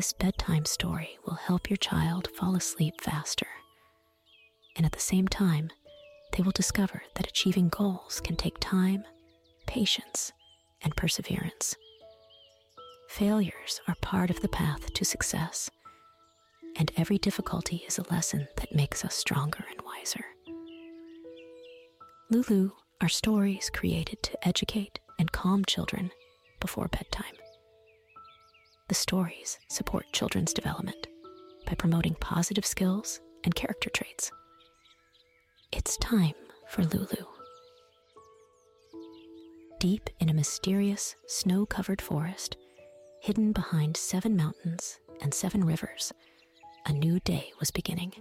This bedtime story will help your child fall asleep faster. And at the same time, they will discover that achieving goals can take time, patience, and perseverance. Failures are part of the path to success, and every difficulty is a lesson that makes us stronger and wiser. Lulu are stories created to educate and calm children before bedtime. The stories support children's development by promoting positive skills and character traits. It's time for Lulu. Deep in a mysterious, snow covered forest, hidden behind seven mountains and seven rivers, a new day was beginning.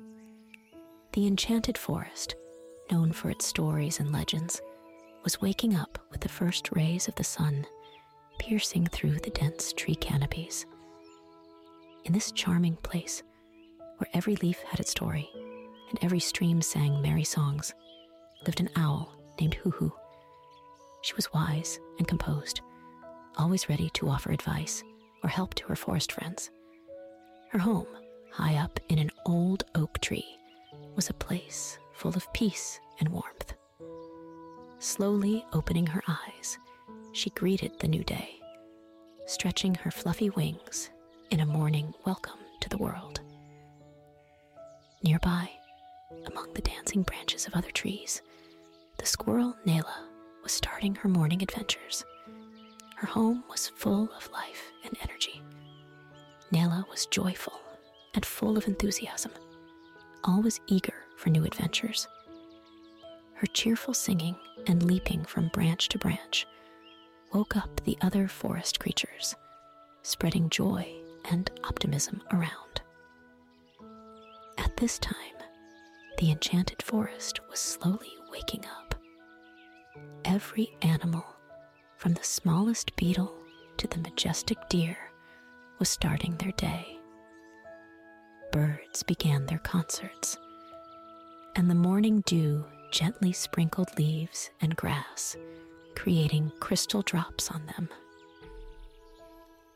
The enchanted forest, known for its stories and legends, was waking up with the first rays of the sun piercing through the dense tree canopies. In this charming place, where every leaf had its story and every stream sang merry songs, lived an owl named Huhu. She was wise and composed, always ready to offer advice or help to her forest friends. Her home, high up in an old oak tree, was a place full of peace and warmth. Slowly opening her eyes, she greeted the new day, stretching her fluffy wings in a morning welcome to the world. Nearby, among the dancing branches of other trees, the squirrel Nela was starting her morning adventures. Her home was full of life and energy. Nela was joyful and full of enthusiasm, always eager for new adventures. Her cheerful singing and leaping from branch to branch woke up the other forest creatures, spreading joy and optimism around. At this time, the enchanted forest was slowly waking up. Every animal, from the smallest beetle to the majestic deer, was starting their day. Birds began their concerts, and the morning dew gently sprinkled leaves and grass, creating crystal drops on them.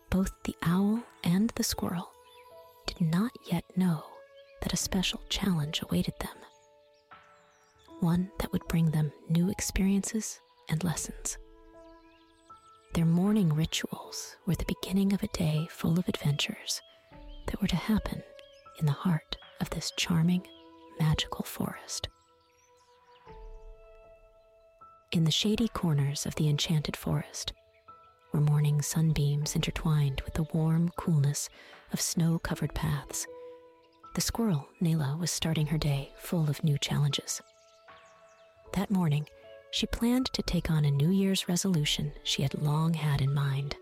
Both the owl and the squirrel did not yet know that a special challenge awaited them. One that would bring them new experiences and lessons. Their morning rituals were the beginning of a day full of adventures that were to happen in the heart of this charming, magical forest. In the shady corners of the enchanted forest, where morning sunbeams intertwined with the warm coolness of snow covered paths, the squirrel, Nela, was starting her day full of new challenges. That morning, she planned to take on a New Year's resolution she had long had in mind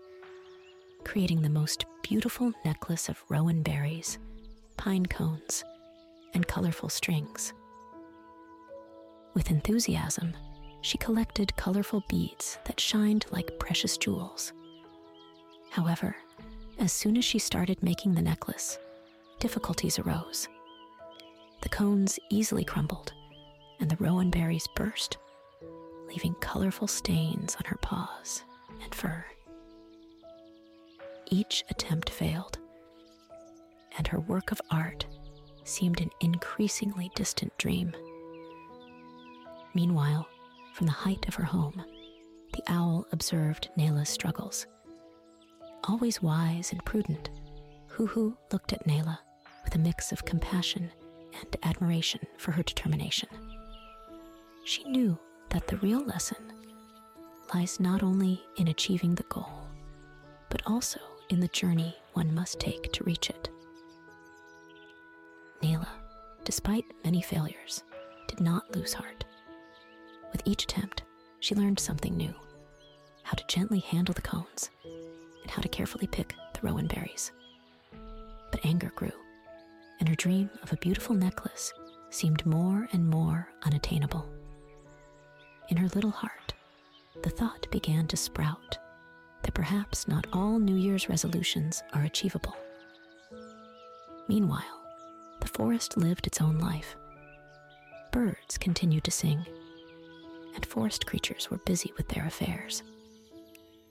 creating the most beautiful necklace of rowan berries, pine cones, and colorful strings. With enthusiasm, she collected colorful beads that shined like precious jewels. However, as soon as she started making the necklace, difficulties arose. The cones easily crumbled, and the rowan berries burst, leaving colorful stains on her paws and fur. Each attempt failed, and her work of art seemed an increasingly distant dream. Meanwhile, from the height of her home, the owl observed Nela's struggles. Always wise and prudent, Huhu looked at Nela with a mix of compassion and admiration for her determination. She knew that the real lesson lies not only in achieving the goal, but also in the journey one must take to reach it. Nela, despite many failures, did not lose heart. With each attempt, she learned something new how to gently handle the cones and how to carefully pick the rowan berries. But anger grew, and her dream of a beautiful necklace seemed more and more unattainable. In her little heart, the thought began to sprout that perhaps not all New Year's resolutions are achievable. Meanwhile, the forest lived its own life. Birds continued to sing and forest creatures were busy with their affairs.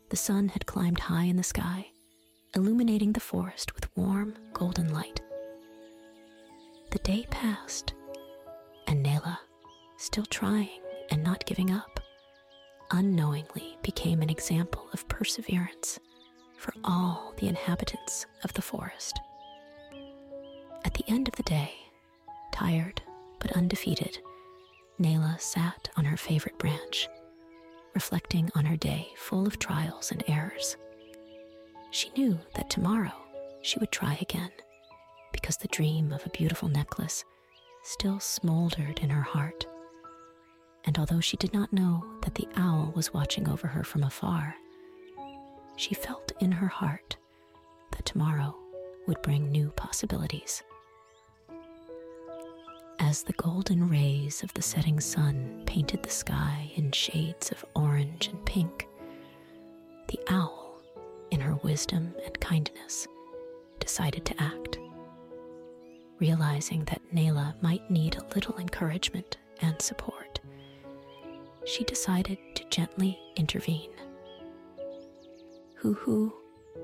The sun had climbed high in the sky, illuminating the forest with warm golden light. The day passed, and Nela, still trying and not giving up, unknowingly became an example of perseverance for all the inhabitants of the forest. At the end of the day, tired but undefeated, Nela sat on her favorite branch, reflecting on her day full of trials and errors. She knew that tomorrow she would try again because the dream of a beautiful necklace still smoldered in her heart. And although she did not know that the owl was watching over her from afar, she felt in her heart that tomorrow would bring new possibilities. As the golden rays of the setting sun painted the sky in shades of orange and pink, the owl, in her wisdom and kindness, decided to act. Realizing that Nela might need a little encouragement and support, she decided to gently intervene. Huhu,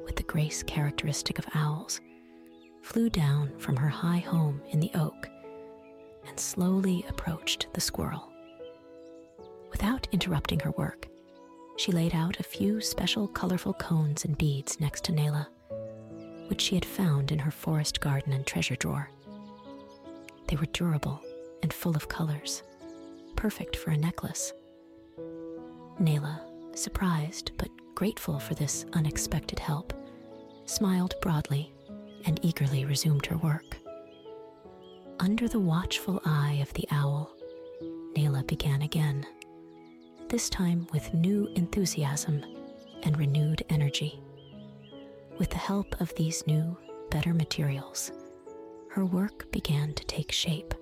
with the grace characteristic of owls, flew down from her high home in the oak and slowly approached the squirrel. Without interrupting her work, she laid out a few special colorful cones and beads next to Nela, which she had found in her forest garden and treasure drawer. They were durable and full of colors, perfect for a necklace. Nela, surprised but grateful for this unexpected help, smiled broadly and eagerly resumed her work. Under the watchful eye of the owl, Nela began again, this time with new enthusiasm and renewed energy. With the help of these new, better materials, her work began to take shape.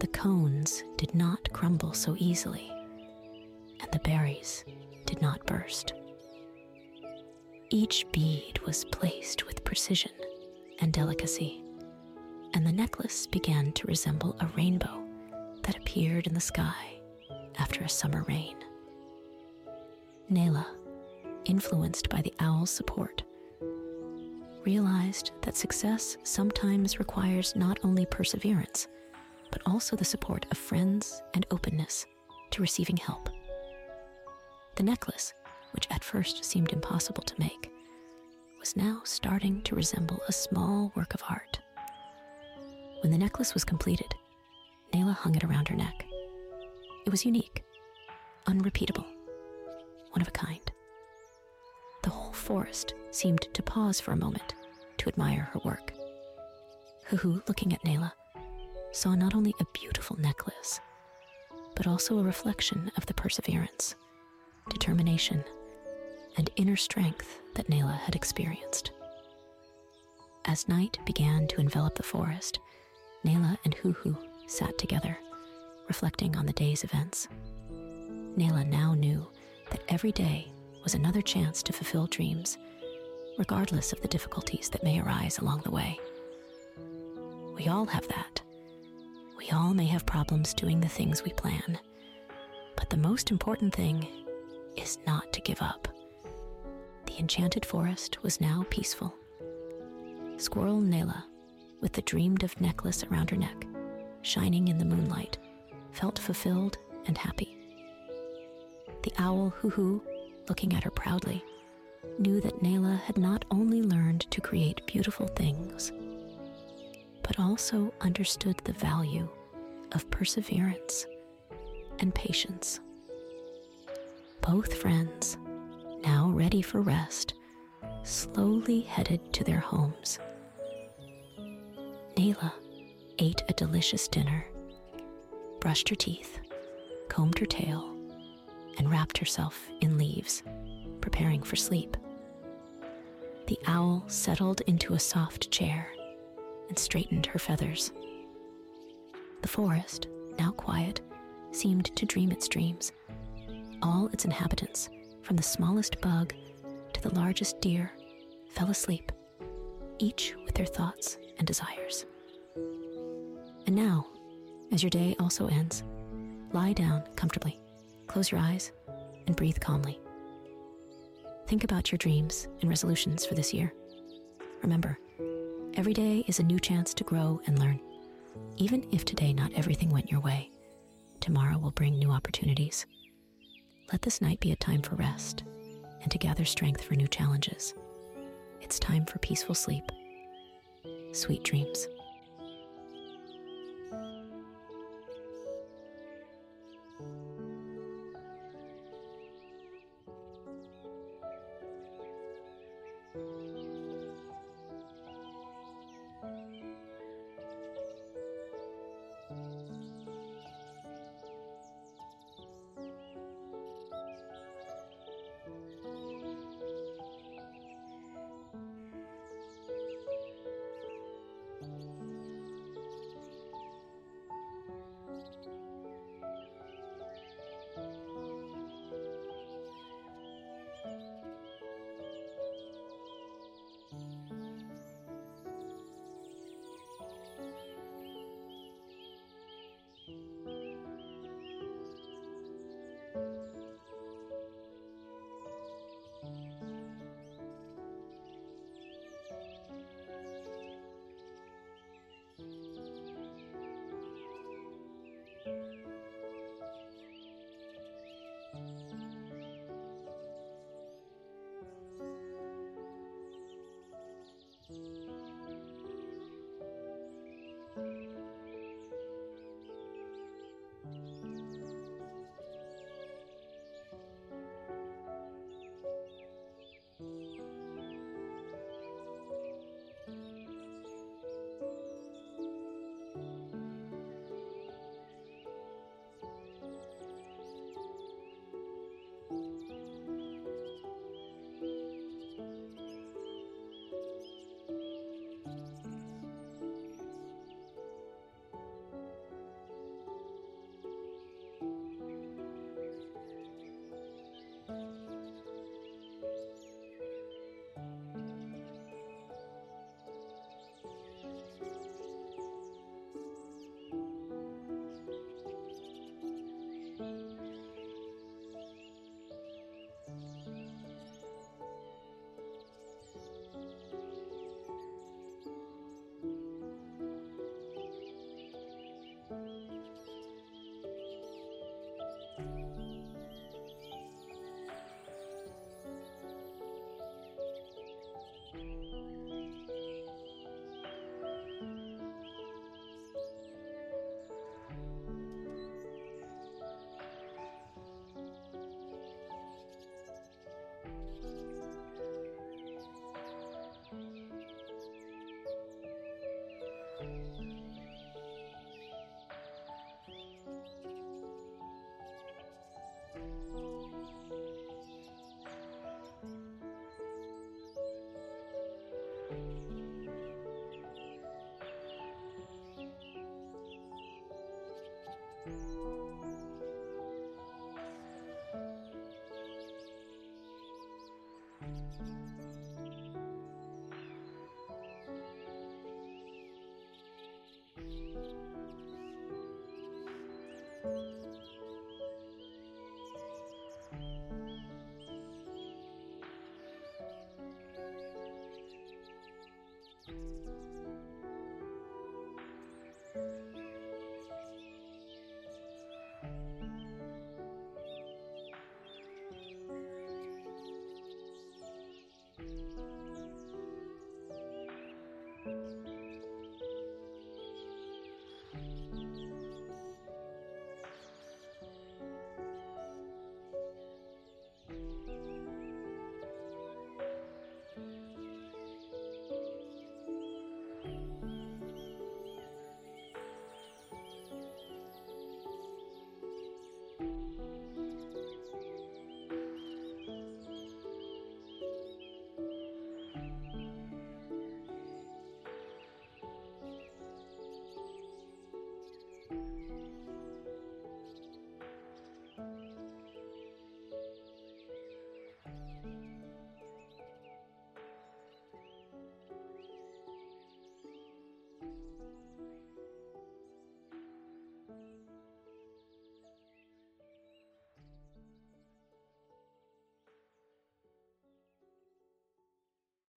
The cones did not crumble so easily, and the berries did not burst. Each bead was placed with precision and delicacy, and the necklace began to resemble a rainbow that appeared in the sky after a summer rain. Nela, influenced by the owl's support, realized that success sometimes requires not only perseverance, but also the support of friends and openness to receiving help. The necklace, which at first seemed impossible to make, was now starting to resemble a small work of art. When the necklace was completed, Nela hung it around her neck. It was unique, unrepeatable, one of a kind. The whole forest seemed to pause for a moment to admire her work. Huhu, looking at Nela, saw not only a beautiful necklace, but also a reflection of the perseverance, determination, and inner strength that Nela had experienced. As night began to envelop the forest, Nela and Huhu sat together, reflecting on the day's events. Nela now knew that every day was another chance to fulfill dreams regardless of the difficulties that may arise along the way. We all have that. We all may have problems doing the things we plan. But the most important thing is not to give up. The enchanted forest was now peaceful. Squirrel Nela, with the dreamed of necklace around her neck, shining in the moonlight, felt fulfilled and happy. The owl Huhu, looking at her proudly, knew that Nela had not only learned to create beautiful things, but also understood the value of perseverance and patience. Both friends, now ready for rest, slowly headed to their homes. Nela ate a delicious dinner, brushed her teeth, combed her tail, and wrapped herself in leaves preparing for sleep. The owl settled into a soft chair and straightened her feathers. The forest, now quiet, seemed to dream its dreams. All its inhabitants, from the smallest bug to the largest deer, fell asleep, each with their thoughts and desires. And now, as your day also ends, lie down comfortably, close your eyes, and breathe calmly. Think about your dreams and resolutions for this year. Remember, every day is a new chance to grow and learn. Even if today not everything went your way, tomorrow will bring new opportunities. Let this night be a time for rest and to gather strength for new challenges. It's time for peaceful sleep. Sweet dreams.